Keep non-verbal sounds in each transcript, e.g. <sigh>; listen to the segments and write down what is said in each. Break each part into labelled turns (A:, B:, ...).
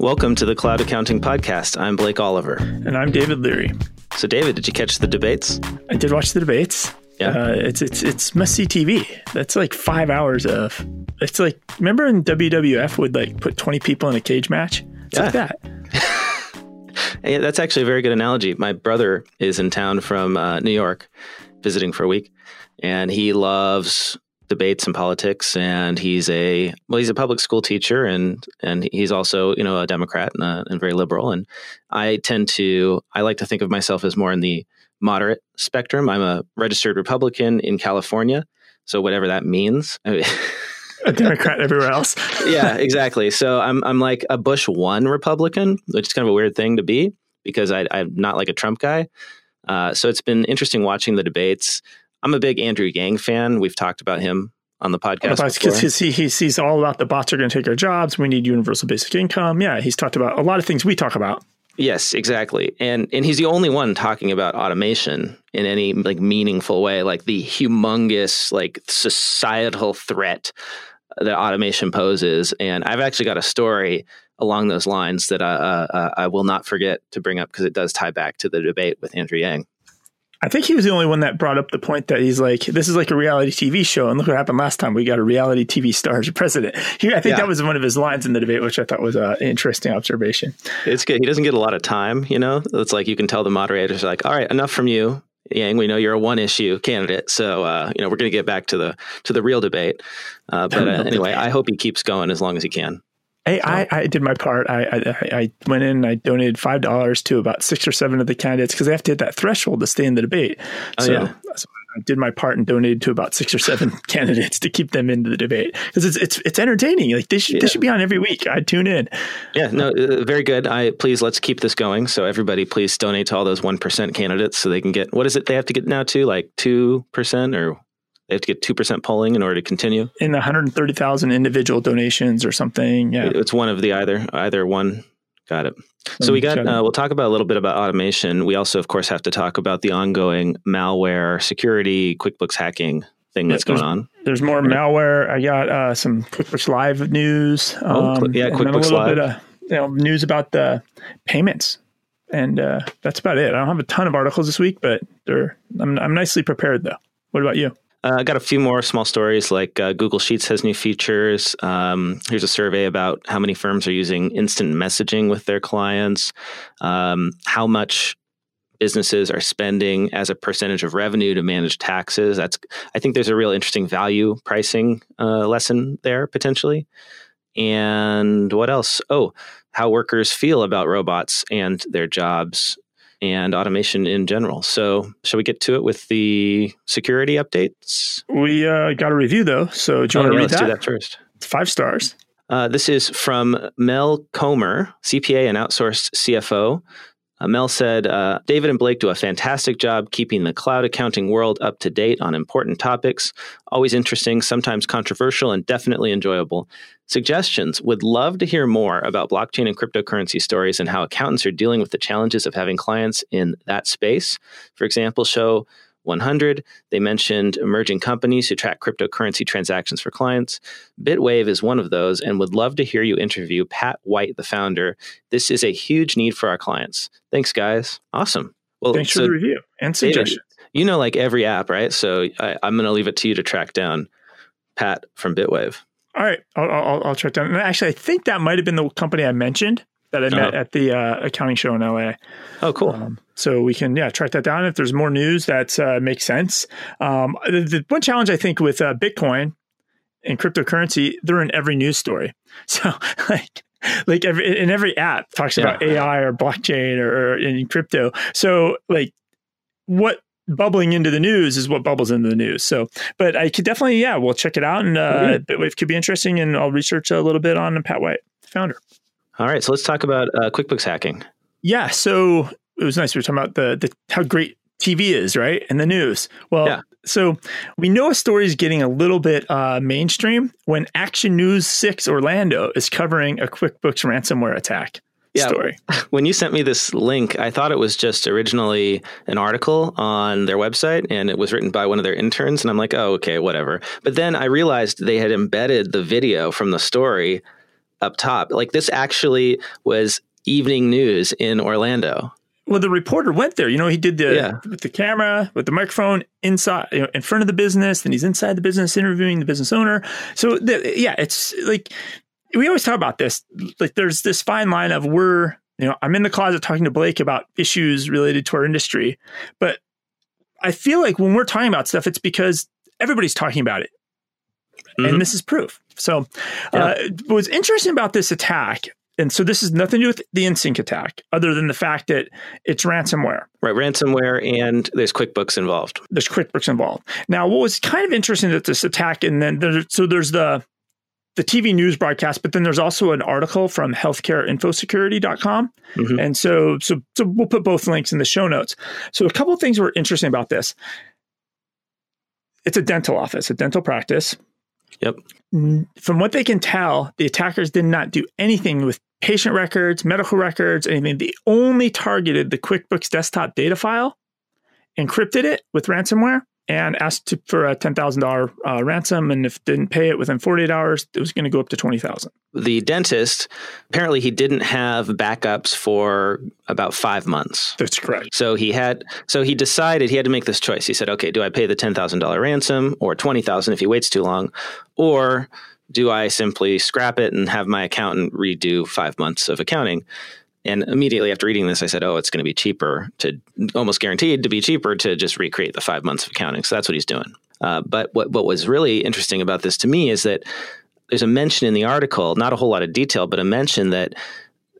A: Welcome to the Cloud Accounting Podcast. I'm Blake Oliver.
B: And I'm David Leary.
A: So, David, did you catch the debates?
B: I did watch the debates.
A: Yeah.
B: Uh, it's it's it's must see TV. That's like five hours of. It's like remember in WWF would like put twenty people in a cage match. It's
A: Yeah.
B: like that. <laughs>
A: Hey, that's actually a very good analogy. My brother is in town from uh, New York visiting for a week, and he loves debates and politics. And he's a well, he's a public school teacher, and and he's also you know a Democrat and, uh and very liberal. And I tend to I like to think of myself as more in the moderate spectrum. I'm a registered Republican in California, so whatever that means. <laughs>
B: A Democrat everywhere else. <laughs>
A: yeah, exactly. So I'm I'm like a Bush one Republican, which is kind of a weird thing to be because I, I'm not like a Trump guy. Uh, so it's been interesting watching the debates. I'm a big Andrew Yang fan. We've talked about him on the podcast.
B: Because he, he sees all about the bots are going to take our jobs. We need universal basic income. Yeah, he's talked about a lot of things we talk about.
A: Yes, exactly. And and he's the only one talking about automation in any like meaningful way, like the humongous like societal threat that automation poses. And I've actually got a story along those lines that I, uh, uh, I will not forget to bring up because it does tie back to the debate with Andrew Yang.
B: I think he was the only one that brought up the point that he's like, this is like a reality TV show. And look what happened last time. We got a reality TV star as president. He, I think
A: Yeah.
B: that was one of his lines in the debate, which I thought was uh, an interesting observation.
A: It's good. He doesn't get a lot of time, you know. It's like you can tell the moderators like, "All right, enough from you, Yang. We know you're a one issue candidate, so uh, you know we're going to get back to the to the real debate." Uh, but uh, <laughs> anyway. I hope he keeps going as long as he can.
B: Hey, I, I did my part. I, I, I went in, and I donated $5 to about six or seven of the candidates because they have to hit that threshold to stay in the debate.
A: Oh,
B: so,
A: yeah.
B: so I did my part and donated to about six or seven <laughs> candidates to keep them into the debate because it's, it's, it's entertaining. Like they should,
A: Yeah.
B: they should be on every week. I'd tune in.
A: Yeah, no, uh, very good. I please let's keep this going. So everybody, please donate to all those one percent candidates so they can get what is it they have to get now to like two percent or they have to get two percent polling in order to continue.
B: in the 130,000 individual donations or something. Yeah.
A: It's one of the either either one. Got it. So we got. Uh, we'll talk about a little bit about automation. We also, of course, have to talk about the ongoing malware, security, QuickBooks hacking thing that's going on.
B: There's more malware. I got uh, some QuickBooks Live news.
A: Oh,
B: Um,
A: yeah, QuickBooks Live.
B: bit of you know, news about the payments. And uh, that's about it. I don't have a ton of articles this week, but they're I'm, I'm nicely prepared though. What about you?
A: Uh, I got a few more small stories like uh, Google Sheets has new features. Um, here's a survey about how many firms are using instant messaging with their clients, um, how much businesses are spending as a percentage of revenue to manage taxes. That's I think there's a real interesting value pricing uh, lesson there potentially. And what else? Oh, how workers feel about robots and their jobs and automation in general. So, shall we get to it with the security updates?
B: We uh, got a review though, so do you
A: Oh,
B: want to
A: yeah,
B: read
A: let's
B: that?
A: do that first.
B: Five stars.
A: Uh, this is from Mel Comer, CPA and outsourced CFO. Mel said, uh, David and Blake do a fantastic job keeping the cloud accounting world up to date on important topics. Always interesting, sometimes controversial, and definitely enjoyable. Suggestions would love to hear more about blockchain and cryptocurrency stories and how accountants are dealing with the challenges of having clients in that space. For example, show 100, they mentioned emerging companies who track cryptocurrency transactions for clients. Bitwave is one of those and would love to hear you interview Pat White, the founder. This is a huge need for our clients. Thanks, guys. Awesome. Well,
B: Thanks
A: so
B: for the review and
A: David,
B: suggestions.
A: you know, like every app, right? So I, I'm going to leave it to you to track down Pat from Bitwave.
B: All right, I'll, I'll, I'll check down. And actually, I think that might have been the company I mentioned that I met
A: Uh-huh.
B: at the uh, accounting show in LA.
A: Oh, cool.
B: Um, so we can yeah track that down. If there's more news that uh, makes sense. Um, the, the one challenge I think with uh, Bitcoin and cryptocurrency, they're in every news story. <laughs> So like like every in every app talks
A: Yeah.
B: about AI or blockchain or, or in crypto. So like what bubbling into the news is what bubbles into the news. So, but I could definitely yeah we'll check it out and uh, Bitwave could be interesting and I'll research a little bit on Pat White, the founder.
A: All right. So let's talk about uh, QuickBooks hacking.
B: Yeah, so it was nice. We were talking about the, the how great TV is, right, and the news. Well,
A: Yeah.
B: so we know a story is getting a little bit uh, mainstream when Action News Six Orlando is covering a QuickBooks ransomware attack
A: Yeah.
B: story. <laughs>
A: When you sent me this link, I thought it was just originally an article on their website and it was written by one of their interns. And I'm like, oh, okay, whatever. But then I realized they had embedded the video from the story up top. Like this actually was evening news in Orlando.
B: Well, the reporter went there. You know, he did the yeah. with the camera, with the microphone inside, you know, in front of the business. Then he's inside the business interviewing the business owner. So, the, yeah, it's like we always talk about this. Like, there's this fine line of we're, you know, I'm in the closet talking to Blake about issues related to our industry, but I feel like when we're talking about stuff, it's because everybody's talking about it, mm-hmm. and this is proof. So, yeah. uh, what's interesting about this attack and so this is nothing to do with the InSync attack, other than the fact that it's ransomware.
A: Right, ransomware, and there's QuickBooks involved.
B: There's QuickBooks involved. Now, what was kind of interesting that this attack, and then there's, so there's the the TV news broadcast, but then there's also an article from healthcareinfosecurity.com. Mm-hmm. And so, so, so we'll put both links in the show notes. So a couple of things were interesting about this. It's a dental office, a dental practice.
A: Yep.
B: From what they can tell, the attackers did not do anything with patient records, medical records, anything. They only targeted the QuickBooks desktop data file, encrypted it with ransomware, and asked to, for a ten thousand uh, dollar ransom. And if didn't pay it within forty eight hours, it was going to go up to twenty thousand.
A: The dentist apparently he didn't have backups for about five months.
B: That's correct.
A: So he had so he decided he had to make this choice. He said, "Okay, do I pay the ten thousand dollar ransom or twenty thousand if he waits too long, or do I simply scrap it and have my accountant redo five months of accounting? And immediately after reading this, I said, oh, it's going to be cheaper to almost guaranteed to be cheaper to just recreate the five months of accounting. So that's what he's doing. Uh, but what, what was really interesting about this to me is that there's a mention in the article, not a whole lot of detail, but a mention that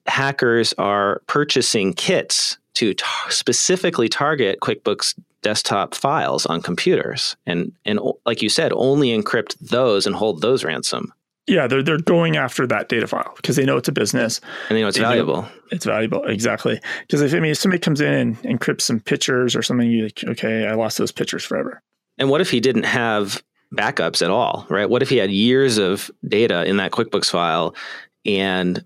A: hackers are purchasing kits to specifically target QuickBooks desktop files on computers and and like you said only encrypt those and hold those ransom
B: yeah they're they're going after that data file because they know it's a business.
A: And they know it's valuable know
B: it's valuable exactly. Because if i mean if somebody comes in and encrypts some pictures or something you like okay i lost those pictures forever.
A: And what if he didn't have backups at all right? What if he had years of data in that quickbooks file and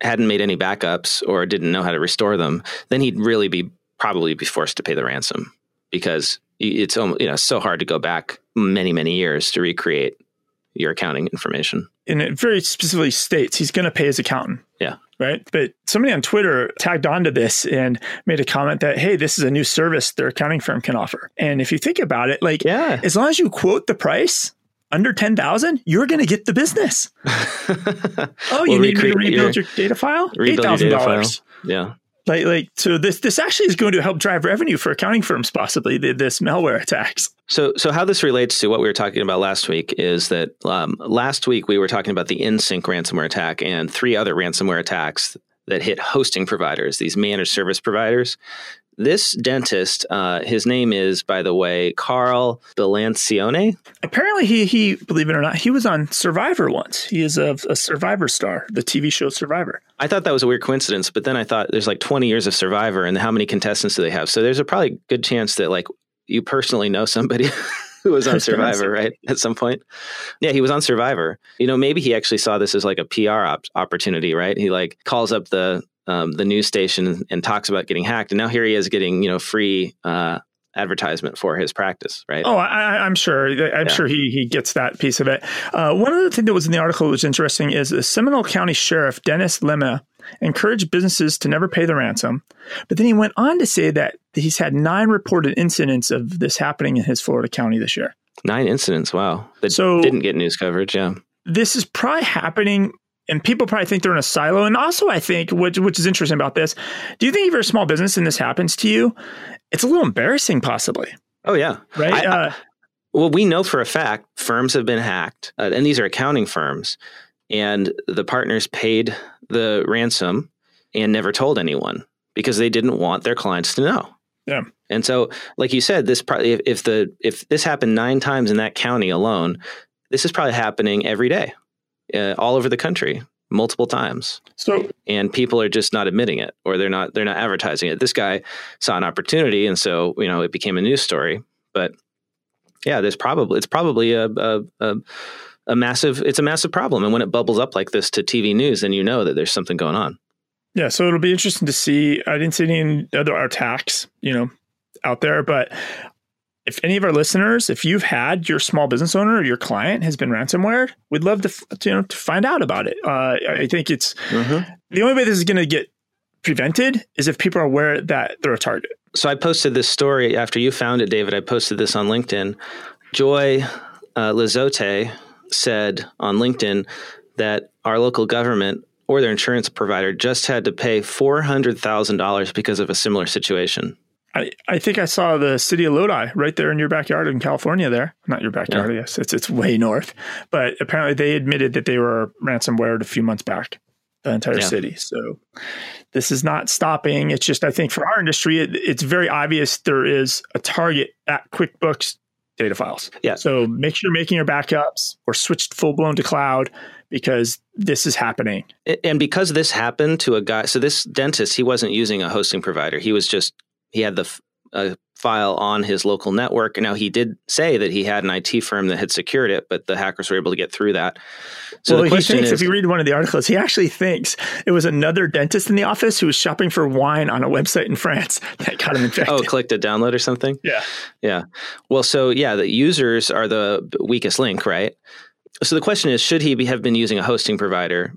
A: hadn't made any backups or didn't know how to restore them? Then he'd really be probably be forced to pay the ransom because it's um, you know so hard to go back many many years to recreate your accounting information.
B: And it very specifically states he's going to pay his accountant.
A: Yeah.
B: Right. But somebody on Twitter tagged onto this and made a comment that, hey, this is a new service their accounting firm can offer. And if you think about it, like, yeah. as long as you quote the price under 10,000, you're going to get the business. <laughs> oh, you need me to rebuild your, your data file? $8,000.
A: Yeah.
B: Like, like, so this this actually is going to help drive revenue for accounting firms, possibly the, this malware attacks.
A: So, so how this relates to what we were talking about last week is that um, last week we were talking about the InSync ransomware attack and three other ransomware attacks that hit hosting providers, these managed service providers. This dentist, uh, his name is, by the way, Carl Bilancione.
B: Apparently, he, he, believe it or not, he was on Survivor once. He is a, a Survivor star, the TV show Survivor.
A: I thought that was a weird coincidence, but then I thought there's like 20 years of Survivor, and how many contestants do they have? So there's a probably good chance that like you personally know somebody. <laughs> who was on Survivor, right? At some point. Yeah, he was on Survivor. You know, maybe he actually saw this as like a PR op- opportunity, right? He like calls up the um, the news station and talks about getting hacked, and now here he is getting you know free uh, advertisement for his practice, right?
B: Oh, I, am sure. I'm yeah. sure he he gets that piece of it. Uh, one other thing that was in the article that was interesting is the Seminole County Sheriff Dennis Lemma encouraged businesses to never pay the ransom, but then he went on to say that he's had nine reported incidents of this happening in his Florida county this year.
A: Nine incidents, wow! That so didn't get news coverage. Yeah,
B: this is probably happening and people probably think they're in a silo. And also, I think, which, which is interesting about this, do you think if you're a small business and this happens to you, it's a little embarrassing, possibly?
A: Oh, yeah.
B: Right? I, uh,
A: I, well, we know for a fact firms have been hacked, uh, and these are accounting firms, and the partners paid the ransom and never told anyone because they didn't want their clients to know.
B: Yeah.
A: And so, like you said, this probably if, if the if this happened nine times in that county alone, this is probably happening every day uh, all over the country multiple times.
B: So
A: and people are just not admitting it or they're not they're not advertising it. This guy saw an opportunity and so, you know, it became a news story. But yeah, there's probably it's probably a, a, a a massive it's a massive problem and when it bubbles up like this to TV news then you know that there's something going on.
B: Yeah, so it'll be interesting to see. I didn't see any other attacks, you know, out there, but if any of our listeners, if you've had your small business owner or your client has been ransomware, we'd love to, to you know to find out about it. Uh, I think it's mm-hmm. the only way this is going to get prevented is if people are aware that they're a target.
A: So I posted this story after you found it, David. I posted this on LinkedIn. Joy uh, Lizotte said on LinkedIn that our local government or their insurance provider just had to pay $400,000 because of a similar situation.
B: I, I think I saw the city of Lodi right there in your backyard in California there. Not your backyard, yeah. yes. It's it's way north. But apparently they admitted that they were ransomware a few months back, the entire yeah. city. So this is not stopping. It's just I think for our industry it, it's very obvious there is a target at QuickBooks data files.
A: Yeah.
B: So make sure you're making your backups or switch full blown to cloud because this is happening.
A: And because this happened to a guy, so this dentist, he wasn't using a hosting provider. He was just he had the a file on his local network. Now he did say that he had an IT firm that had secured it, but the hackers were able to get through that.
B: So well, the question thinks, is, if you read one of the articles, he actually thinks it was another dentist in the office who was shopping for wine on a website in France <laughs> that got him infected.
A: Oh, clicked a download or something.
B: Yeah,
A: yeah. Well, so yeah, the users are the weakest link, right? So the question is, should he be, have been using a hosting provider,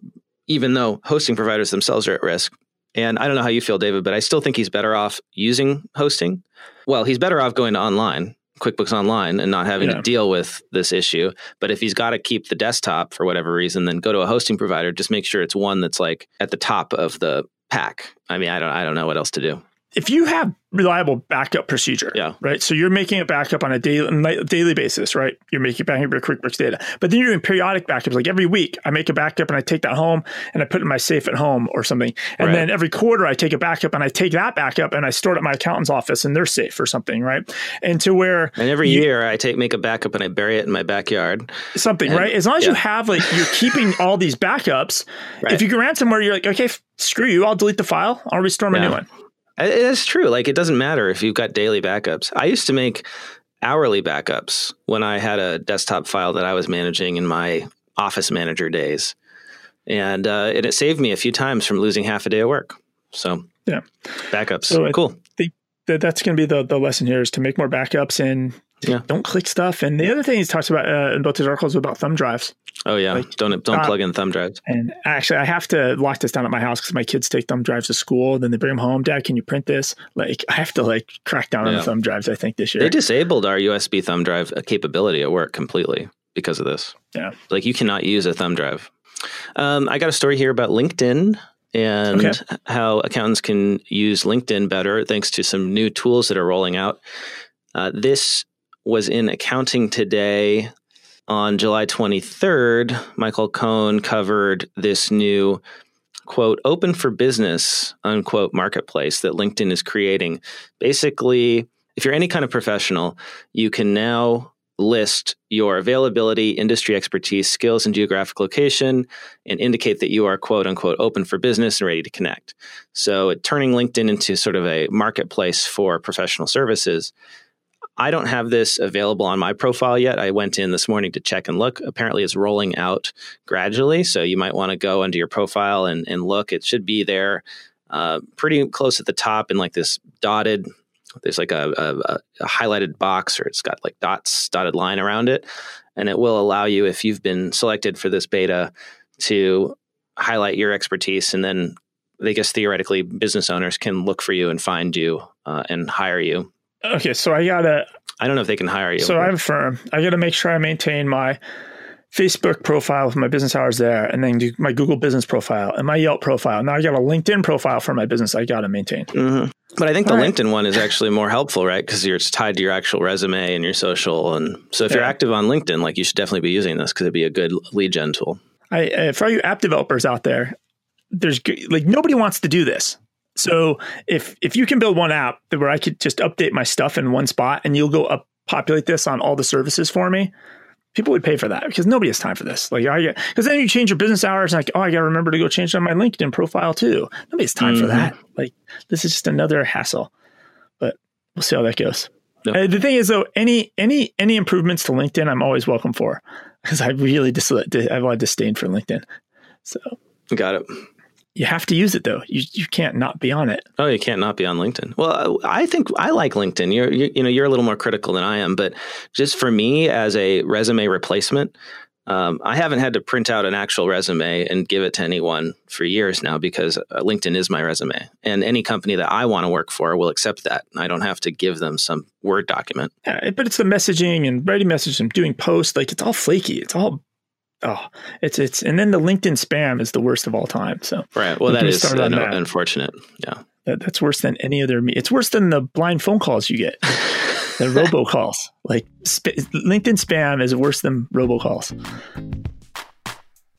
A: even though hosting providers themselves are at risk? And I don't know how you feel, David, but I still think he's better off using hosting. Well, he's better off going to online, QuickBooks Online, and not having yeah. to deal with this issue. But if he's got to keep the desktop for whatever reason, then go to a hosting provider. Just make sure it's one that's like at the top of the pack. I mean, I don't, I don't know what else to do
B: if you have reliable backup procedure,
A: yeah.
B: right? So you're making a backup on a daily daily basis, right? You're making backup your QuickBooks data, but then you're doing periodic backups. Like every week, I make a backup and I take that home and I put it in my safe at home or something. And right. then every quarter, I take a backup and I take that backup and I store it at my accountant's office and they're safe or something, right? And to where
A: and every you, year, I take make a backup and I bury it in my backyard.
B: Something, and, right? As long as yeah. you have like you're keeping all these backups. Right. If you go ransomware, you're like, okay, screw you, I'll delete the file, I'll restore my yeah. new one.
A: It's true. Like it doesn't matter if you've got daily backups. I used to make hourly backups when I had a desktop file that I was managing in my office manager days, and uh, and it saved me a few times from losing half a day of work. So
B: yeah,
A: backups, so cool.
B: that that's going to be the the lesson here is to make more backups and yeah. don't click stuff. And the other thing he talks about uh, in both his articles about thumb drives.
A: Oh yeah, like, don't don't uh, plug in thumb drives.
B: And actually, I have to lock this down at my house because my kids take thumb drives to school. Then they bring them home. Dad, can you print this? Like, I have to like crack down yeah. on thumb drives. I think this year
A: they disabled our USB thumb drive capability at work completely because of this.
B: Yeah,
A: like you cannot use a thumb drive. Um, I got a story here about LinkedIn and okay. how accountants can use LinkedIn better thanks to some new tools that are rolling out. Uh, this was in Accounting Today on July 23rd. Michael Cohn covered this new quote open for business unquote marketplace that LinkedIn is creating. Basically, if you're any kind of professional, you can now list your availability, industry expertise, skills, and geographic location and indicate that you are quote unquote open for business and ready to connect. So, turning LinkedIn into sort of a marketplace for professional services I don't have this available on my profile yet. I went in this morning to check and look. Apparently, it's rolling out gradually. So you might want to go under your profile and, and look. It should be there uh, pretty close at the top in like this dotted, there's like a, a, a highlighted box or it's got like dots, dotted line around it. And it will allow you, if you've been selected for this beta, to highlight your expertise and then I guess theoretically business owners can look for you and find you uh, and hire you
B: Okay, so I gotta.
A: I don't know if they can hire you.
B: So I have a firm. I gotta make sure I maintain my Facebook profile with my business hours there, and then my Google business profile and my Yelp profile. Now I got a LinkedIn profile for my business. I gotta maintain.
A: Mm-hmm. But I think All the right. LinkedIn one is actually more helpful, right? Because you're tied to your actual resume and your social. And so if yeah. you're active on LinkedIn, like you should definitely be using this because it'd be a good lead gen tool.
B: I, uh, for all you app developers out there, there's like nobody wants to do this. So if if you can build one app where I could just update my stuff in one spot and you'll go up populate this on all the services for me, people would pay for that because nobody has time for this. Like I because then you change your business hours and like, oh, I gotta remember to go change on my LinkedIn profile too. Nobody has time mm-hmm. for that. Like this is just another hassle. But we'll see how that goes. Yep. Uh, the thing is though, any any any improvements to LinkedIn I'm always welcome for because I really dis- I have a lot of disdain for LinkedIn. So
A: got it.
B: You have to use it though. You you can't not be on it.
A: Oh, you can't not be on LinkedIn. Well, I think I like LinkedIn. You're you, you know you're a little more critical than I am, but just for me as a resume replacement, um, I haven't had to print out an actual resume and give it to anyone for years now because uh, LinkedIn is my resume, and any company that I want to work for will accept that. I don't have to give them some Word document.
B: Yeah, but it's the messaging and writing messages and doing posts. Like it's all flaky. It's all oh, it's it's and then the LinkedIn spam is the worst of all time. So
A: right, well, that is that. unfortunate. Yeah,
B: that, that's worse than any other. It's worse than the blind phone calls you get. <laughs> the robocalls, like sp- LinkedIn spam, is worse than robocalls.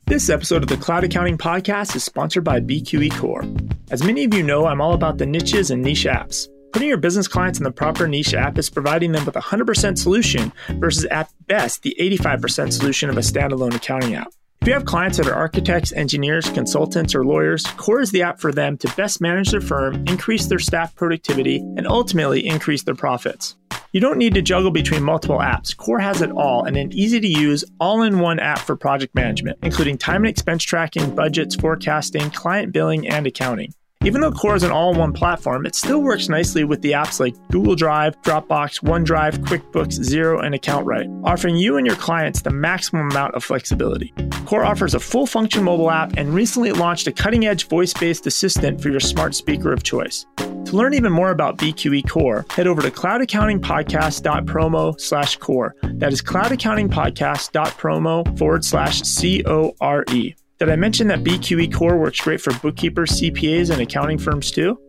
B: This episode of the Cloud Accounting Podcast is sponsored by BQE Core. As many of you know, I'm all about the niches and niche apps. Putting your business clients in the proper niche app is providing them with a 100% solution versus at best the 85% solution of a standalone accounting app. If you have clients that are architects, engineers, consultants, or lawyers, Core is the app for them to best manage their firm, increase their staff productivity, and ultimately increase their profits. You don't need to juggle between multiple apps. Core has it all and an easy to use, all in one app for project management, including time and expense tracking, budgets, forecasting, client billing, and accounting. Even though Core is an all in one platform, it still works nicely with the apps like Google Drive, Dropbox, OneDrive, QuickBooks, Xero, and AccountRight, offering you and your clients the maximum amount of flexibility. Core offers a full function mobile app and recently launched a cutting edge voice based assistant for your smart speaker of choice. To learn even more about BQE Core, head over to cloudaccountingpodcast.promo slash core. That is cloudaccountingpodcast.promo forward slash C O R E. Did I mention that BQE Core works great for bookkeepers, CPAs, and accounting firms too?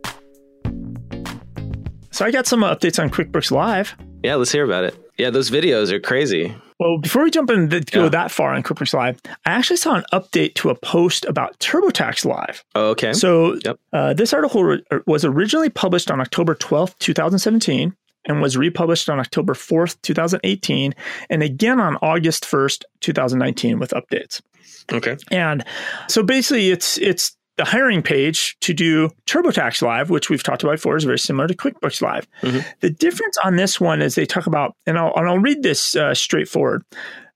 B: So I got some updates on QuickBooks Live.
A: Yeah, let's hear about it. Yeah, those videos are crazy.
B: Well, before we jump in to go yeah. that far on QuickBooks Live, I actually saw an update to a post about TurboTax Live.
A: Oh, okay.
B: So yep. uh, this article re- was originally published on October 12th, 2017, and was republished on October 4th, 2018, and again on August 1st, 2019 with updates.
A: Okay.
B: And so basically it's it's the hiring page to do TurboTax Live, which we've talked about before, is very similar to QuickBooks Live. Mm-hmm. The difference on this one is they talk about, and I'll, and I'll read this uh, straightforward.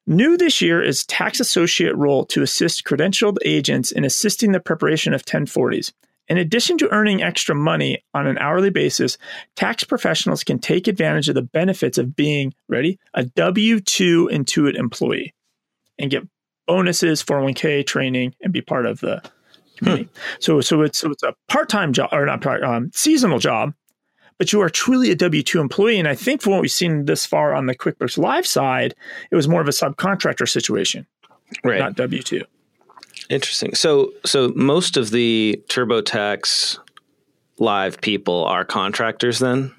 B: New this year is tax associate role to assist credentialed agents in assisting the preparation of 1040s. In addition to earning extra money on an hourly basis, tax professionals can take advantage of the benefits of being, ready, a W 2 Intuit employee and get bonuses, 401k training, and be part of the community. Hmm. So, so it's so it's a part time job or not part um, seasonal job, but you are truly a W two employee. And I think from what we've seen this far on the QuickBooks Live side, it was more of a subcontractor situation, right? Not W two.
A: Interesting. So, so most of the TurboTax Live people are contractors then,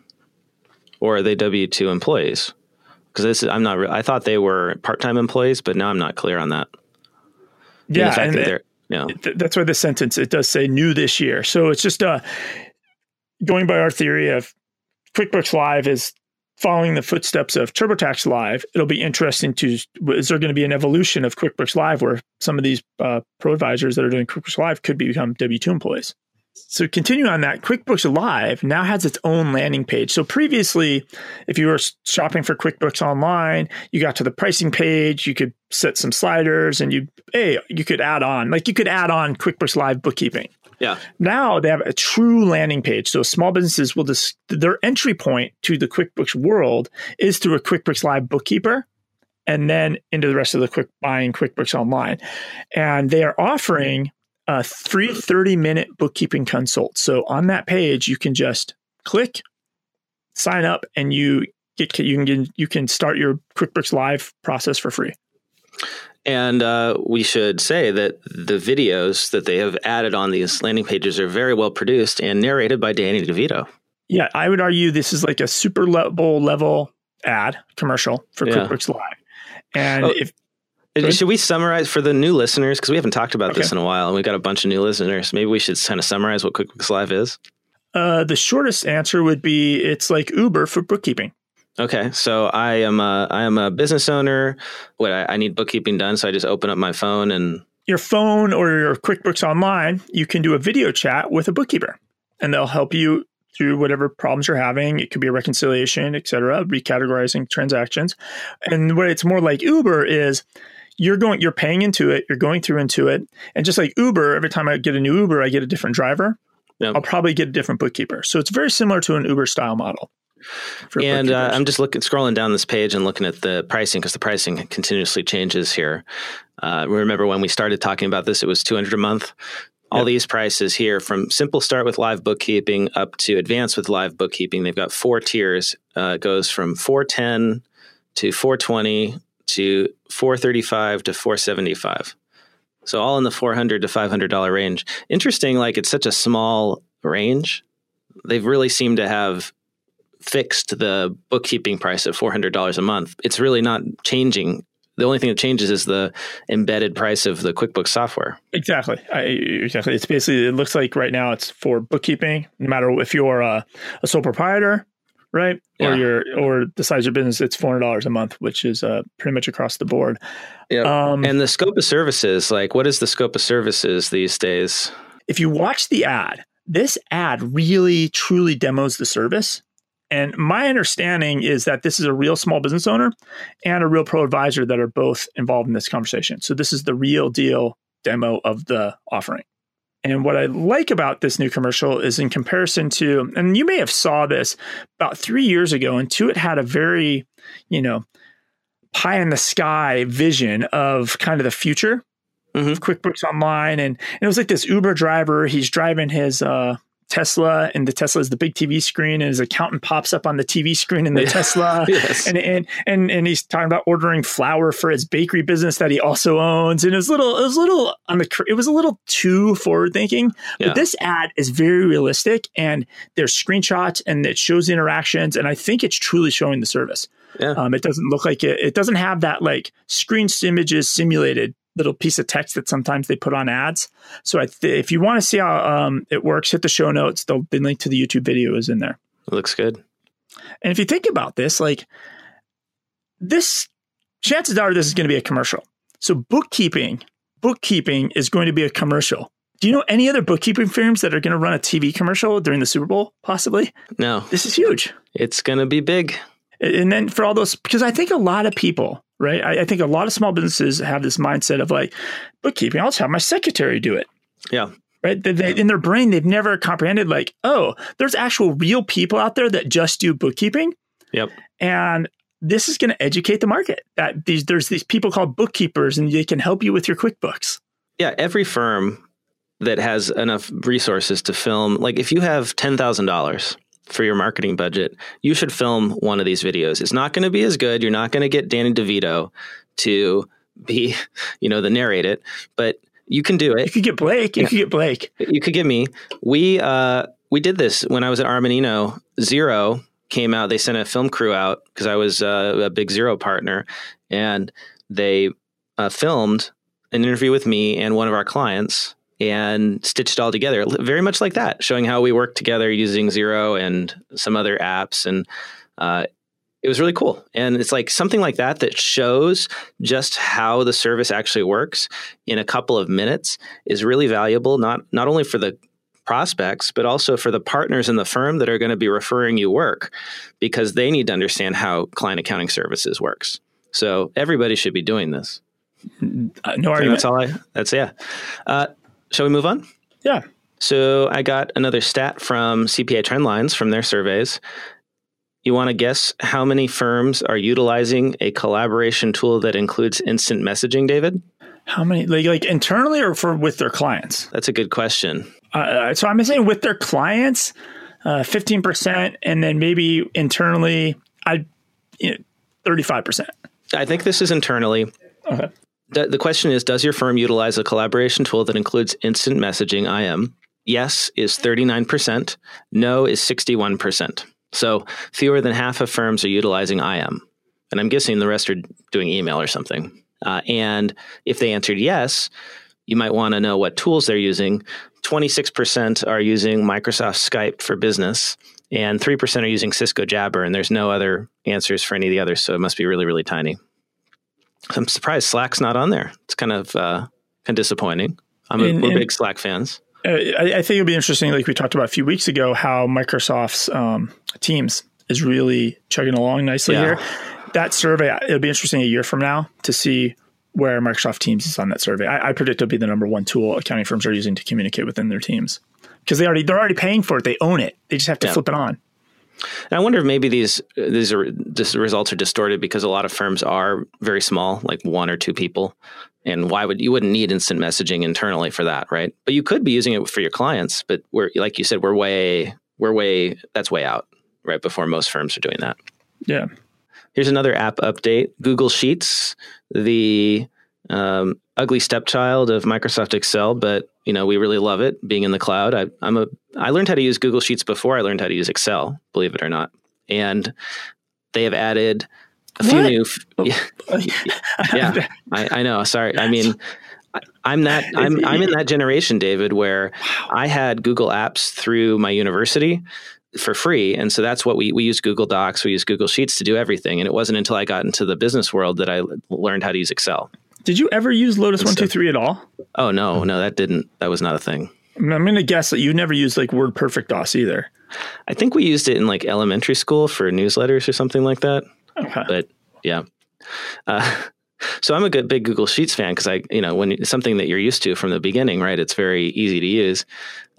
A: or are they W two employees? because this is I'm not. I thought they were part time employees, but now I'm not clear on that.
B: Yeah, and that yeah, th- that's why the sentence it does say new this year. So it's just uh, going by our theory of QuickBooks Live is following the footsteps of TurboTax Live. It'll be interesting to is there going to be an evolution of QuickBooks Live where some of these uh, pro advisors that are doing QuickBooks Live could become W two employees. So continue on that, QuickBooks Live now has its own landing page. So previously, if you were shopping for QuickBooks online, you got to the pricing page, you could set some sliders and you hey, you could add on, like you could add on QuickBooks Live bookkeeping.
A: Yeah.
B: Now they have a true landing page. So small businesses will just their entry point to the QuickBooks world is through a QuickBooks Live bookkeeper and then into the rest of the quick buying QuickBooks online. And they are offering a free 30 minute bookkeeping consult. So on that page, you can just click, sign up, and you get you can get, you can start your QuickBooks Live process for free.
A: And uh, we should say that the videos that they have added on these landing pages are very well produced and narrated by Danny DeVito.
B: Yeah, I would argue this is like a super level level ad commercial for yeah. QuickBooks Live. And oh, if
A: should we summarize for the new listeners? Because we haven't talked about okay. this in a while and we've got a bunch of new listeners. Maybe we should kind of summarize what QuickBooks Live is.
B: Uh, the shortest answer would be it's like Uber for bookkeeping.
A: Okay, so I am a I am a business owner. What I, I need bookkeeping done, so I just open up my phone and
B: your phone or your QuickBooks Online. You can do a video chat with a bookkeeper, and they'll help you through whatever problems you're having. It could be a reconciliation, etc., recategorizing transactions. And what it's more like Uber is you're going, you're paying Intuit, you're going through Intuit and just like Uber, every time I get a new Uber, I get a different driver. Yep. I'll probably get a different bookkeeper. So it's very similar to an Uber style model.
A: And uh, I'm just looking, scrolling down this page and looking at the pricing because the pricing continuously changes here. Uh, remember when we started talking about this, it was 200 a month. All yep. these prices here, from simple start with live bookkeeping up to advanced with live bookkeeping, they've got four tiers. Uh, it goes from 410 to 420 to 435 to 475. So all in the 400 to 500 dollar range. Interesting like it's such a small range. They've really seemed to have fixed the bookkeeping price at $400 a month. It's really not changing. The only thing that changes is the embedded price of the QuickBooks software.
B: Exactly. I, exactly. It's basically, it looks like right now it's for bookkeeping, no matter if you're a, a sole proprietor, right? Yeah. Or you're, or the size of your business, it's $400 a month, which is uh, pretty much across the board.
A: Yeah. Um, and the scope of services, like what is the scope of services these days?
B: If you watch the ad, this ad really truly demos the service and my understanding is that this is a real small business owner and a real pro advisor that are both involved in this conversation. So this is the real deal demo of the offering. And what I like about this new commercial is in comparison to, and you may have saw this about three years ago, and Intuit had a very, you know, pie in the sky vision of kind of the future mm-hmm. of QuickBooks Online. And, and, it was like this Uber driver, he's driving his uh, Tesla, and the Tesla is the big TV screen, and his accountant pops up on the TV screen in the <laughs> yeah. Tesla, yes. and, and and and he's talking about ordering flour for his bakery business that he also owns, and it was little, it was a little on the, it was a little too forward thinking, yeah. but this ad is very realistic, and there's screenshots, and it shows interactions, and I think it's truly showing the service. Yeah. Um, it doesn't look like it. It doesn't have that like screen images simulated little piece of text that sometimes they put on ads. So th- if you want to see how um, it works, hit the show notes. The, the link to the YouTube video is in there.
A: It looks good.
B: And if you think about this, like this, chances are this is going to be a commercial. So bookkeeping, bookkeeping is going to be a commercial. Do you know any other bookkeeping firms that are going to run a TV commercial during the Super Bowl? Possibly.
A: No.
B: This is huge.
A: It's going to be big.
B: And then for all those, because I think a lot of people right? I, I, think a lot of small businesses have this mindset of like bookkeeping. I'll just have my secretary do it.
A: Yeah.
B: Right. They, they, in their brain, they've never comprehended like, oh, there's actual real people out there that just do bookkeeping.
A: Yep.
B: And this is going to educate the market that these there's these people called bookkeepers and they can help you with your QuickBooks.
A: Yeah. Every firm that has enough resources to film, like if you have ten thousand dollars for your marketing budget, you should film one of these videos. It's not going to be as good. You're not going to get Danny DeVito to be, <laughs> you know, the narrate it, but you can do it.
B: You could get Blake. You yeah. could get Blake.
A: You could get me. We uh we did this when I was at Armanino. Xero came out. They sent a film crew out because I was uh, a big Xero partner, and they uh, filmed an interview with me and one of our clients and stitched it all together, very much like that, showing how we work together using Xero and some other apps. And uh, it was really cool. And it's like something like that that shows just how the service actually works in a couple of minutes is really valuable, not, not only for the prospects, but also for the partners in the firm that are going to be referring you work because they need to understand how client accounting services works. So everybody should be doing this.
B: Uh, no argument.
A: That's all I. That's yeah. Uh, Shall we move on?
B: Yeah.
A: So I got another stat from CPA Trendlines from their surveys. You want to guess how many firms are utilizing a collaboration tool that includes instant messaging, David?
B: How many, like, like internally or for with their clients?
A: That's a good question.
B: Uh, uh so I'm saying with their clients, uh, fifteen uh, percent, and then maybe internally, I, you know, thirty-five percent.
A: I think this is internally. Okay the question is Does your firm utilize a collaboration tool that includes instant messaging IM? Yes is 39%, no is 61%. So fewer than half of firms are utilizing IM. And I'm guessing the rest are doing email or something. Uh, and if they answered yes, you might want to know what tools they're using. 26% are using Microsoft Skype for business, and 3% are using Cisco Jabber, and there's no other answers for any of the others. So it must be really, really tiny. I'm surprised Slack's not on there. It's kind of uh, kind of disappointing. I'm a, and, we're and, big Slack fans.
B: Uh, I, I, think it'll be interesting, like we talked about a few weeks ago, how Microsoft's um, Teams is really chugging along nicely yeah. here. That survey, it'll be interesting a year from now to see where Microsoft Teams is on that survey. I, I predict it'll be the number one tool accounting firms are using to communicate within their teams because they already they're already paying for it. They own it. They just have to yeah. flip it on.
A: And I wonder if maybe these these are these results are distorted because a lot of firms are very small, like one or two people. And why would you wouldn't need instant messaging internally for that, right? But you could be using it for your clients. But we're like you said, we're way we're way that's way out right before most firms are doing that.
B: Yeah.
A: Here's another app update: Google Sheets, the um, ugly stepchild of Microsoft Excel, but you know we really love it being in the cloud. I, I'm a I learned how to use Google Sheets before I learned how to use Excel, believe it or not, and they have added a few new. Yeah, <laughs> yeah I, I, know. Sorry, I mean. I'm that I'm I'm in that generation, David, where I had Google Apps through my university, for free. And so that's what we, we use Google Docs, we use Google Sheets to do everything. And it wasn't until I got into the business world that I learned how to use Excel.
B: Did you ever use Lotus One Two Three at all?
A: Oh no, no, that didn't. That was not a thing.
B: I'm going to guess that you never used like WordPerfect DOS either.
A: I think we used it in like elementary school for newsletters or something like that. Okay. But yeah. Uh, so I'm a good big Google Sheets fan because I, you know, when something that you're used to from the beginning, right? It's very easy to use,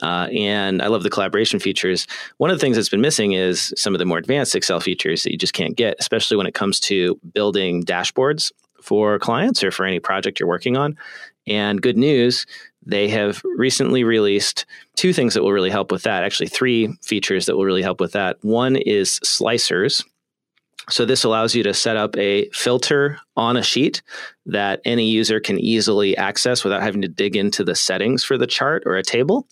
A: uh, and I love the collaboration features. One of the things that's been missing is some of the more advanced Excel features that you just can't get, especially when it comes to building dashboards for clients or for any project you're working on. And good news, they have recently released two things that will really help with that. Actually, three features that will really help with that. One is slicers so this allows you to set up a filter on a sheet that any user can easily access without having to dig into the settings for the chart or a table.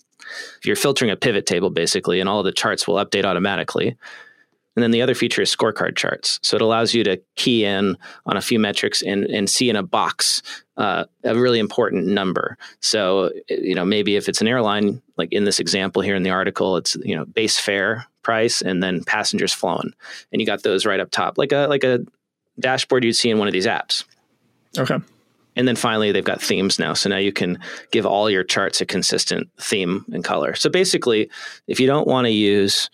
A: If you're filtering a pivot table, basically, and all of the charts will update automatically. And then the other feature is scorecard charts. So it allows you to key in on a few metrics and, and see in a box uh, a really important number. So, you know, maybe if it's an airline, like in this example here in the article, it's, you know, base fare price and then passengers flown. And you got those right up top, like a, like a dashboard you'd see in one of these apps.
B: Okay.
A: And then finally, they've got themes now. So now you can give all your charts a consistent theme and color. So basically, if you don't want to use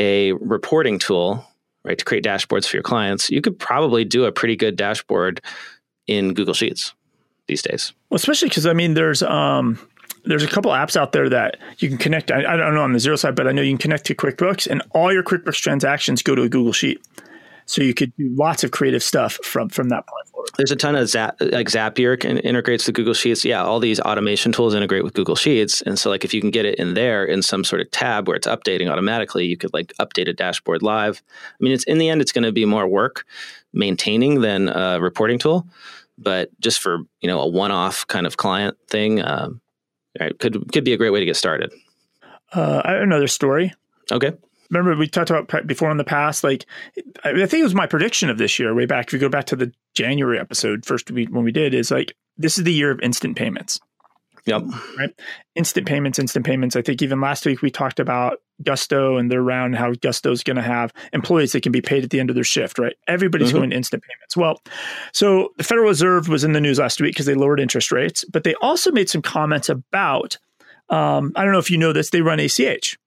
A: a reporting tool, right, to create dashboards for your clients, you could probably do a pretty good dashboard in Google Sheets these days.
B: Well, especially because I mean, there's um, there's a couple apps out there that you can connect. I, I, don't know on the Xero side, but I know you can connect to QuickBooks, and all your QuickBooks transactions go to a Google Sheet. So you could do lots of creative stuff from from that point forward.
A: There's a ton of Zap, like Zapier can, integrates with Google Sheets. Yeah, all these automation tools integrate with Google Sheets, and so like if you can get it in there in some sort of tab where it's updating automatically, you could like update a dashboard live. I mean, it's in the end, it's going to be more work maintaining than a reporting tool, but just for you know a one-off kind of client thing, um, could could be a great way to get started.
B: Uh, another story.
A: Okay
B: remember we talked about before in the past like i think it was my prediction of this year way back if you go back to the january episode first we, when we did is like this is the year of instant payments.
A: Yep.
B: Right? Instant payments instant payments. I think even last week we talked about gusto and their round how gusto's going to have employees that can be paid at the end of their shift right? Everybody's mm-hmm. going instant payments. Well so the federal reserve was in the news last week because they lowered interest rates but they also made some comments about um, i don't know if you know this they run ach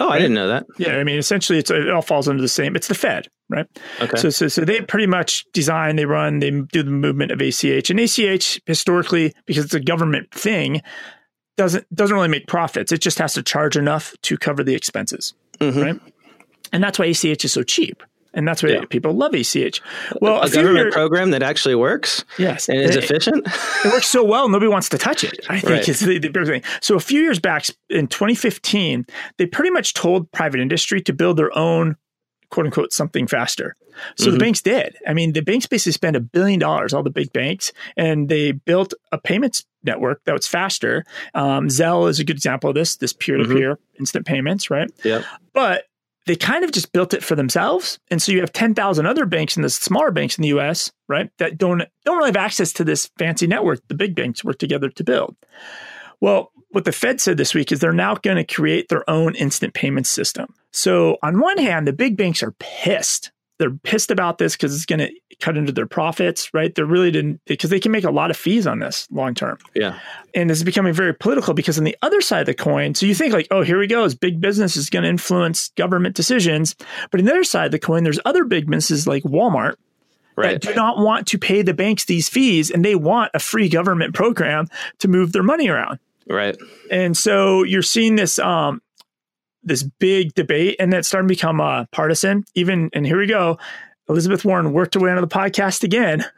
A: Oh, right? I didn't know that.
B: Yeah, I mean, essentially, it's it all falls under the same. It's the Fed, right?
A: Okay.
B: So, so, so they pretty much design, they run, they do the movement of ACH, and ACH historically, because it's a government thing, doesn't doesn't really make profits. It just has to charge enough to cover the expenses, mm-hmm. right? And that's why ACH is so cheap. And that's why yeah. people love ACH.
A: Well, a, a government program that actually works,
B: yes,
A: and is it, efficient.
B: it works so well, nobody wants to touch it. I think right. is the, the big thing. So a few years back, in 2015, they pretty much told private industry to build their own quote unquote something faster. So mm-hmm. the banks did. I mean, the banks basically spent a billion dollars, all the big banks, and they built a payments network that was faster. Um, Zelle is a good example of this, this peer to peer instant payments, right?
A: Yeah.
B: But they kind of just built it for themselves. And so you have 10,000 other banks in the smaller banks in the US, right, that don't don't really have access to this fancy network the big banks work together to build. Well, what the Fed said this week is they're now going to create their own instant payment system. So, on one hand, the big banks are pissed they're pissed about this because it's going to cut into their profits, right? They're really didn't because they can make a lot of fees on this long term.
A: Yeah.
B: And it's becoming very political because on the other side of the coin, so you think like, oh, here we go, big business is going to influence government decisions. But on the other side of the coin, there's other big businesses like Walmart
A: Right.
B: that do not want to pay the banks these fees and they want a free government program to move their money around.
A: Right.
B: And so you're seeing this um this big debate and that's starting to become uh, partisan. Even and here we go. Elizabeth Warren worked her way onto the podcast again. <laughs>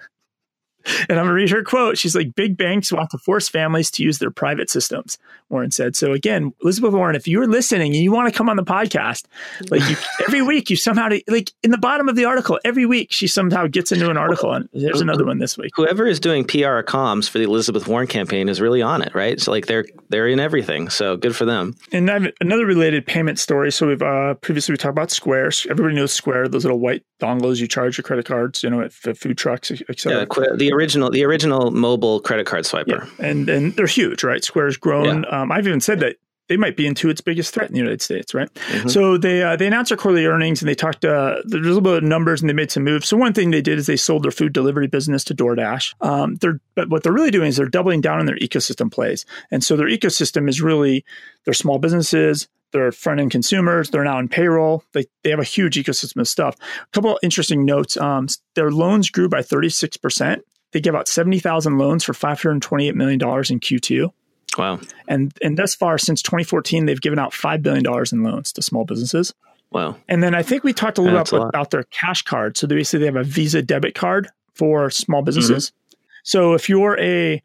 B: And I'm going to read her quote. She's like, big banks want to force families to use their private systems, Warren said. So, again, Elizabeth Warren, if you're listening and you want to come on the podcast, like you, <laughs> every week, you somehow, like in the bottom of the article, every week, she somehow gets into an article. And there's another one this week.
A: Whoever is doing PR comms for the Elizabeth Warren campaign is really on it, right? So, like, they're they're in everything. So, good for them.
B: And I have another related payment story. So, we've uh, previously we talked about Square. Everybody knows Square, those little white dongles you charge your credit cards, you know, at food trucks, etc.
A: Yeah, the original the original mobile credit card swiper.
B: Yeah. And and they're huge, right? Square's grown. Yeah. Um, I've even said that they might be Intuit's biggest threat in the United States, right? Mm-hmm. So they uh, they announced their quarterly earnings and they talked uh, there's a little bit of numbers and they made some moves. So one thing they did is they sold their food delivery business to DoorDash. Um, they're but what they're really doing is they're doubling down on their ecosystem plays, and so their ecosystem is really their small businesses, they're front end consumers. They're now in payroll. They, they have a huge ecosystem of stuff. A couple interesting notes. Um, their loans grew by 36%. They gave out 70,000 loans for $528 million in Q2.
A: Wow.
B: And, and thus far, since 2014, they've given out $5 billion in loans to small businesses.
A: Wow.
B: And then I think we talked a little bit about, about, their cash card. So they basically they have a Visa debit card for small businesses. Mm-hmm. So if you're a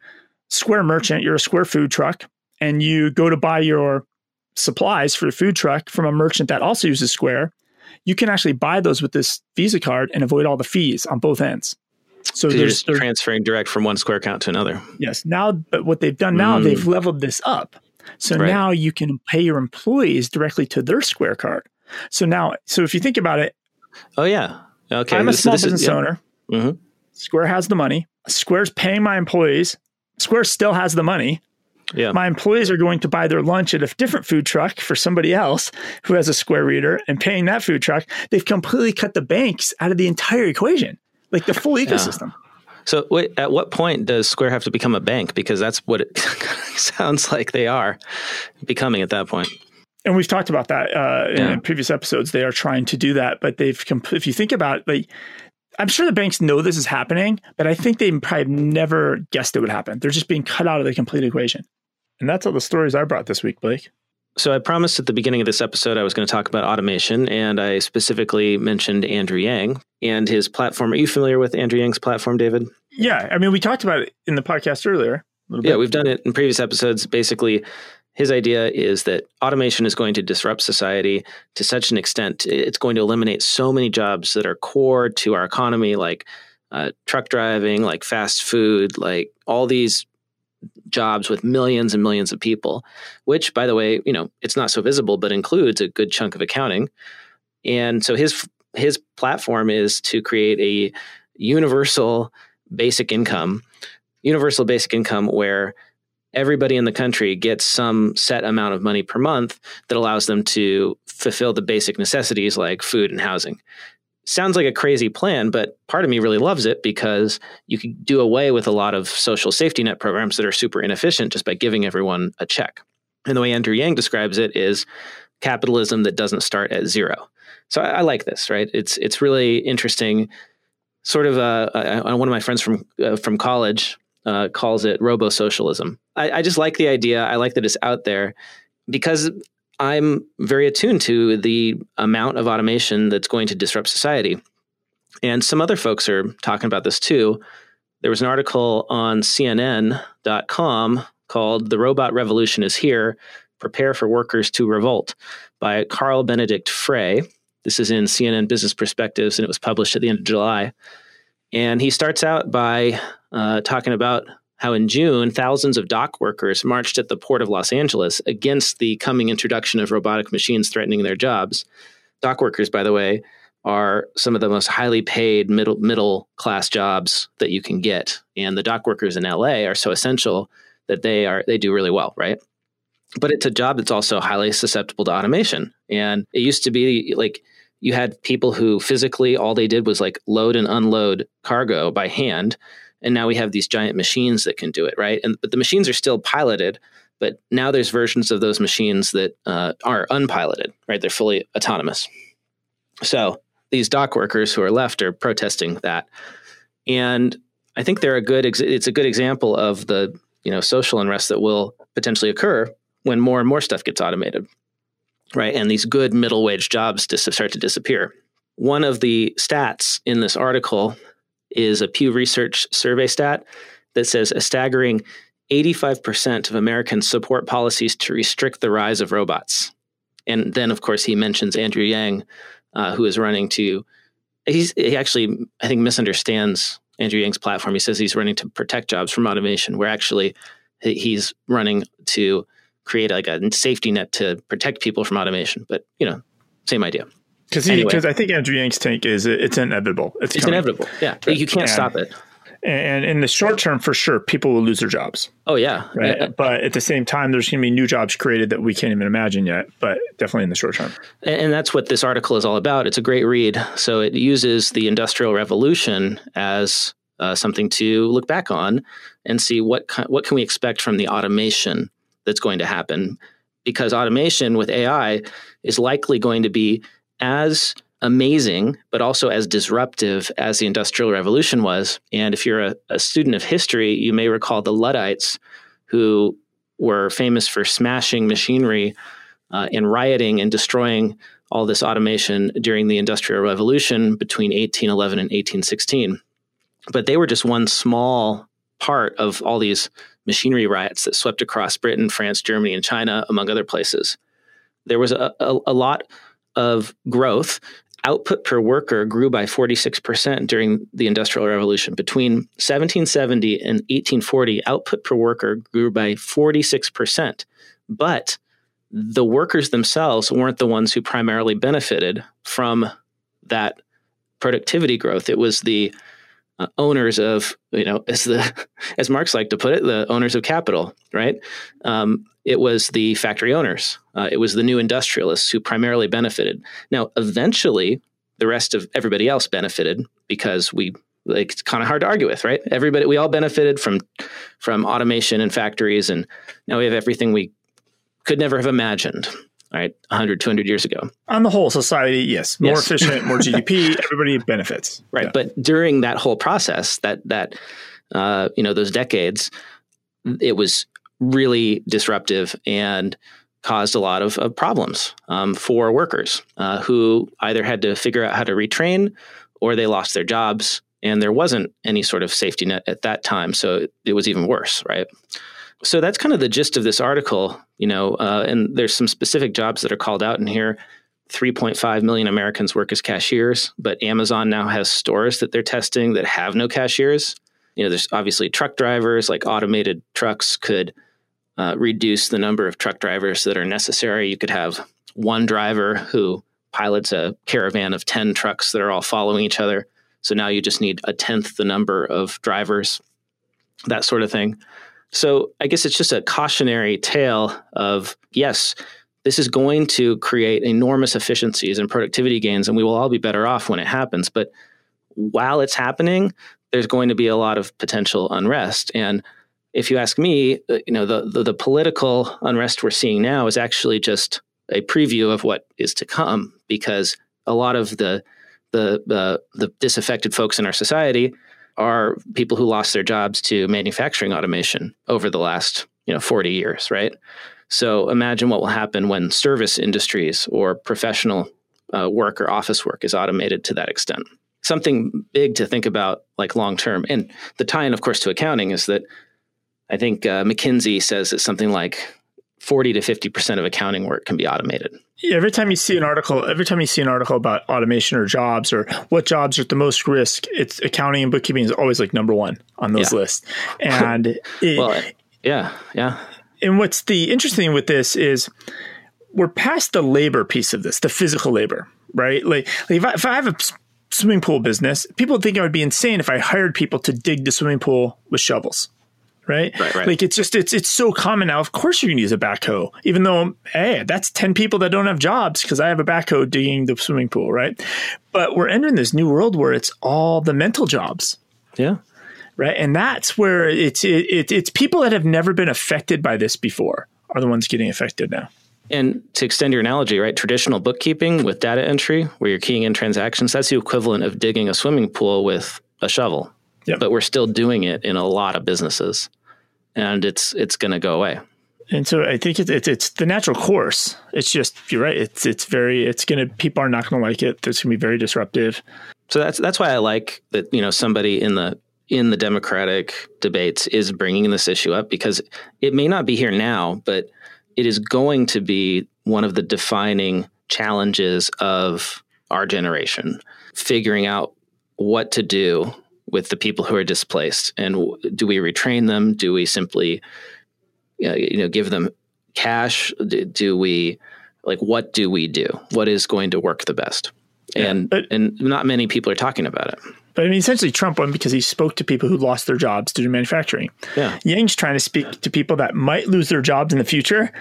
B: Square merchant, you're a Square food truck, and you go to buy your supplies for your food truck from a merchant that also uses Square, you can actually buy those with this Visa card and avoid all the fees on both ends.
A: So they're just transferring direct from one Square account to another.
B: Yes. Now, but what they've done now, mm. they've leveled this up. So right. now you can pay your employees directly to their Square card. So now, so if you think about it,
A: oh yeah, okay.
B: I'm a small this business is, yeah. owner. Mm-hmm. Square has the money. Square's paying my employees. Square still has the money.
A: Yeah.
B: My employees are going to buy their lunch at a different food truck for somebody else who has a Square reader and paying that food truck. They've completely cut the banks out of the entire equation, like the full ecosystem. Yeah.
A: So, wait, at what point does Square have to become a bank? Because that's what it <laughs> sounds like they are becoming at that point.
B: And we've talked about that uh, yeah. in previous episodes. They are trying to do that, but they've. Comp- if you think about it, like I'm sure the banks know this is happening, but I think they probably never guessed it would happen. They're just being cut out of the complete equation. And that's all the stories I brought this week, Blake.
A: So I promised at the beginning of this episode I was going to talk about automation, and I specifically mentioned Andrew Yang and his platform. Are you familiar with Andrew Yang's platform, David?
B: Yeah, I mean, we talked about it in the podcast earlier.
A: Yeah, we've done it in previous episodes. Basically, his idea is that automation is going to disrupt society to such an extent it's going to eliminate so many jobs that are core to our economy, like uh, truck driving, like fast food, like all these jobs with millions and millions of people, which, by the way, you know, it's not so visible, but includes a good chunk of accounting. And so his his platform is to create a universal basic income, universal basic income where everybody in the country gets some set amount of money per month that allows them to fulfill the basic necessities like food and housing sounds like a crazy plan, but part of me really loves it because you can do away with a lot of social safety net programs that are super inefficient just by giving everyone a check. And the way Andrew Yang describes it is capitalism that doesn't start at zero. So I, I like this, right? It's it's really interesting. Sort of, uh, I, one of my friends from uh, from college uh, calls it robo socialism. I, I just like the idea. I like that it's out there because I'm very attuned to the amount of automation that's going to disrupt society. And some other folks are talking about this too. There was an article on CNN.com called The Robot Revolution is Here Prepare for Workers to Revolt by Carl Benedikt Frey. This is in CNN Business Perspectives, and it was published at the end of July. And he starts out by uh, talking about how in June, thousands of dock workers marched at the port of Los Angeles against the coming introduction of robotic machines threatening their jobs. Dock workers, by the way, are some of the most highly paid middle middle class jobs that you can get. And the dock workers in LA are so essential that they are they do really well, right? But it's a job that's also highly susceptible to automation. And it used to be like you had people who physically all they did was like load and unload cargo by hand and now we have these giant machines that can do it right and but the machines are still piloted but now there's versions of those machines that uh, are unpiloted right they're fully autonomous so these dock workers who are left are protesting that. And I think they're a good ex- it's a good example of the, you know, social unrest that will potentially occur when more and more stuff gets automated. Right? And these good middle wage jobs dis- start to disappear. One of the stats in this article is a Pew Research survey stat that says a staggering 85% of Americans support policies to restrict the rise of robots. And then, of course, he mentions Andrew Yang, uh, who is running to, he's, he actually, I think, misunderstands Andrew Yang's platform. He says he's running to protect jobs from automation, where actually he's running to create like a safety net to protect people from automation. But, you know, same idea.
B: Because anyway. I think Andrew Yang's take is it's inevitable.
A: It's, it's inevitable. Yeah. You can't and, stop it.
B: And in the short term, for sure, people will lose their jobs.
A: Oh yeah,
B: right. Yeah. But at the same time, there's going to be new jobs created that we can't even imagine yet. But definitely in the short term.
A: And that's what this article is all about. It's a great read. So it uses the Industrial Revolution as uh, something to look back on and see what what can we expect from the automation that's going to happen. Because automation with AI is likely going to be as amazing, but also as disruptive as the Industrial Revolution was. And if you're a, a, student of history, you may recall the Luddites, who were famous for smashing machinery uh, and rioting and destroying all this automation during the Industrial Revolution between 1811 and 1816. But they were just one small part of all these machinery riots that swept across Britain, France, Germany, and China, among other places. There was a, a, a lot of growth output per worker grew by 46% during the Industrial Revolution. Between 1770 and 1840, output per worker grew by 46%. But the workers themselves weren't the ones who primarily benefited from that productivity growth. It was the uh, owners of, you know, as the <laughs> as Marx liked to put it, the owners of capital, right? Um, it was the factory owners. Uh, it was the new industrialists who primarily benefited. Now, eventually, the rest of everybody else benefited because we like it's kind of hard to argue with, right? Everybody, we all benefited from from automation and factories, and now we have everything we could never have imagined right 100 200 years ago
B: on the whole society yes more yes. efficient more <laughs> gdp everybody benefits
A: right yeah. but during that whole process that that uh, you know those decades it was really disruptive and caused a lot of, of problems um, for workers uh, who either had to figure out how to retrain or they lost their jobs and there wasn't any sort of safety net at that time so it was even worse right so that's kind of the gist of this article, you know, uh, and there's some specific jobs that are called out in here. 3.5 million Americans work as cashiers, but Amazon now has stores that they're testing that have no cashiers. You know, there's obviously truck drivers, like automated trucks could uh, reduce the number of truck drivers that are necessary. You could have one driver who pilots a caravan of 10 trucks that are all following each other. So now you just need a tenth the number of drivers, that sort of thing. So I guess it's just a cautionary tale of yes, this is going to create enormous efficiencies and productivity gains, and we will all be better off when it happens. But while it's happening, there's going to be a lot of potential unrest. And if you ask me, uh, you know, the, the, the political unrest we're seeing now is actually just a preview of what is to come, because a lot of the the the, the disaffected folks in our society are people who lost their jobs to manufacturing automation over the last you know 40 years right? So imagine what will happen when service industries or professional uh, work or office work is automated to that extent. Something big to think about like long term and the tie-in of course to accounting is that i think uh, mckinsey says that something like 40 to 50% of accounting work can be automated.
B: Yeah, every time you see an article, every time you see an article about automation or jobs or what jobs are at the most risk, it's accounting and bookkeeping is always like number one on those yeah. lists. And <laughs>
A: it, well, yeah, yeah.
B: And what's the interesting with this is we're past the labor piece of this, the physical labor, right? Like, like if, I, if I have a swimming pool business, people think I would be insane if I hired people to dig the swimming pool with shovels right?
A: Right, right.
B: Like it's just it's it's so common now. Of course you can use a backhoe, even though hey, that's ten people that don't have jobs because I have a backhoe digging the swimming pool, right? But we're entering this new world where it's all the mental jobs.
A: Yeah.
B: Right, and that's where it's it, it, it's people that have never been affected by this before are the ones getting affected now.
A: And to extend your analogy, right? Traditional bookkeeping with data entry, where you're keying in transactions, that's the equivalent of digging a swimming pool with a shovel.
B: Yep.
A: But we're still doing it in a lot of businesses, and it's it's going to go away.
B: And so I think it's, it's it's the natural course. It's just you're right. It's it's very it's gonna people are not gonna like it. It's gonna be very disruptive.
A: So that's that's why I like that you know somebody in the in the Democratic debates is bringing this issue up because it may not be here now, but it is going to be one of the defining challenges of our generation, figuring out what to do with the people who are displaced, and do we retrain them? Do we simply, uh, you know, give them cash? Do we like what do we do? What is going to work the best? And but, and not many people are talking about it.
B: But I mean, essentially, Trump won because he spoke to people who lost their jobs due to manufacturing.
A: Yeah.
B: Yang's trying to speak to people that might lose their jobs in the future,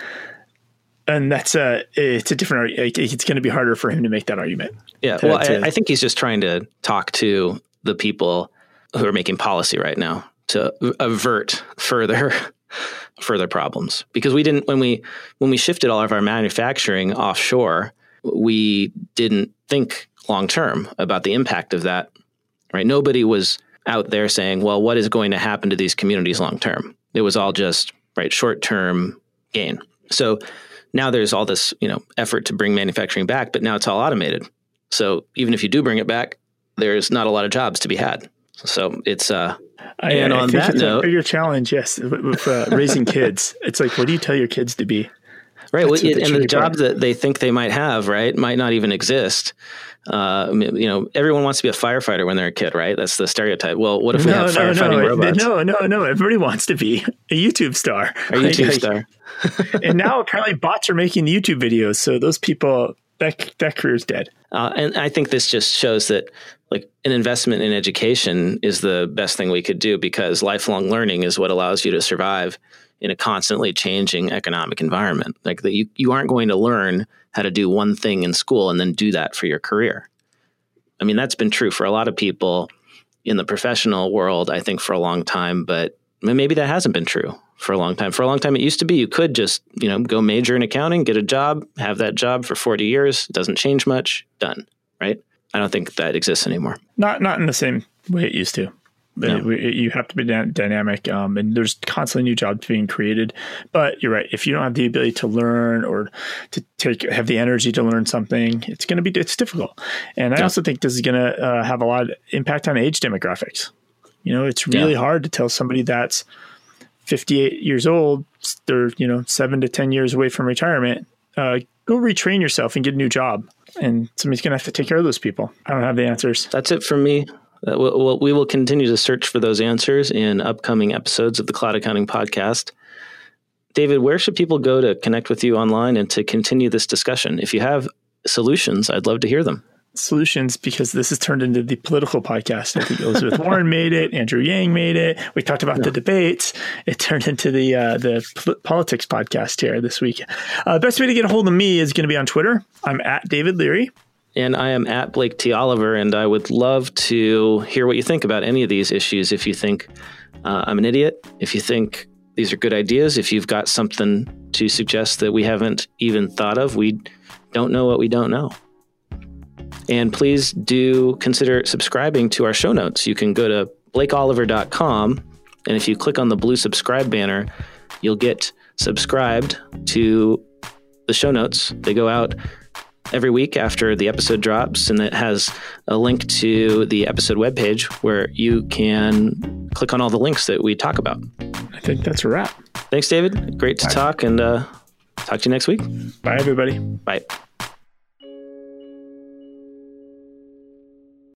B: and that's a it's a different. It's going to be harder for him to make that argument.
A: Yeah. well, I, I think he's just trying to talk to the people who are making policy right now to avert further <laughs> further problems. Because we didn't when we when we shifted all of our manufacturing offshore we didn't think long term about the impact of that right? Nobody was out there saying well what is going to happen to these communities long term it was all just right short term gain. So now there's all this you know effort to bring manufacturing back but now it's all automated. So even if you do bring it back there's not a lot of jobs to be had so it's uh
B: I, and I on that note, bigger challenge, yes, with uh, raising kids. It's like, what do you tell your kids to be?
A: Right, well, it, and the jobs that they think they might have, right, might not even exist. Uh, you know, everyone wants to be a firefighter when they're a kid, right? That's the stereotype. Well, what if we no, have firefighting
B: no,
A: robots?
B: No, no, no. Everybody wants to be a YouTube star.
A: A YouTube star. <laughs>
B: and now apparently bots are making YouTube videos, so those people that that career's dead.
A: Uh, and I think this just shows that like an investment in education is the best thing we could do because lifelong learning is what allows you to survive in a constantly changing economic environment. Like that you, you aren't going to learn how to do one thing in school and then do that for your career. I mean, that's been true for a lot of people in the professional world, I think, for a long time, but maybe that hasn't been true for a long time. For a long time, it used to be you could just, you know, go major in accounting, get a job, have that job for 40 years, doesn't change much, done, right? I don't think that exists anymore.
B: Not not in the same way it used to. No. It, it, you have to be dynamic, um, and there's constantly new jobs being created. But you're right. If you don't have the ability to learn or to take have the energy to learn something, it's going to be it's difficult. And I also think this is going to uh, have a lot of impact on age demographics. You know, it's really yeah. hard to tell somebody that's 58 years old, they're you know seven to 10 years away from retirement. Uh, go retrain yourself and get a new job and somebody's going to have to take care of those people. I don't have the answers.
A: That's it for me. Uh, we'll, we will continue to search for those answers in upcoming episodes of the Cloud Accounting Podcast. David, where should people go to connect with you online and to continue this discussion? If you have solutions, I'd love to hear them
B: solutions because this has turned into the political podcast. I think Elizabeth Warren made it, Andrew Yang made it. We talked about yeah. the debates. It turned into the uh, the politics podcast here this week. Uh, best way to get a hold of me is going to be on Twitter. I'm at David Leary.
A: And I am at Blake T. Oliver, and I would love to hear what you think about any of these issues. If you think uh, I'm an idiot, if you think these are good ideas, if you've got something to suggest that we haven't even thought of, we don't know what we don't know. And please do consider subscribing to our show notes. You can go to blakeoliver.com, and if you click on the blue subscribe banner, you'll get subscribed to the show notes. They go out every week after the episode drops, and it has a link to the episode webpage where you can click on all the links that we talk about.
B: I think that's a wrap.
A: Thanks, David. Great to Bye. talk, and uh, talk to you next week.
B: Bye, everybody.
A: Bye.